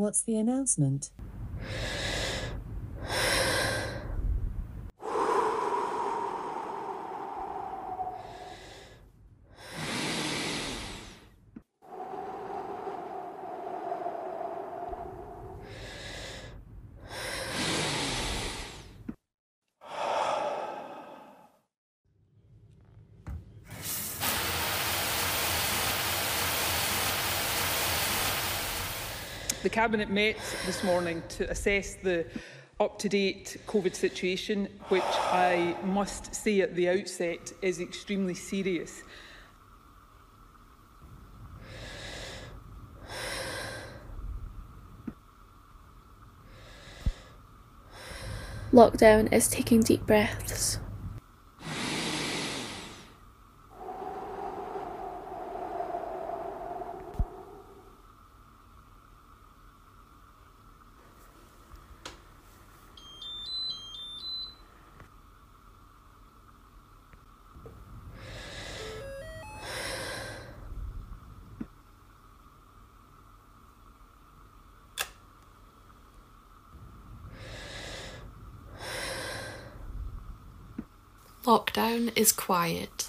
What's the announcement? The Cabinet met this morning to assess the up-to-date COVID situation, which I must say at the outset is extremely serious. Lockdown is taking deep breaths. Lockdown is quiet.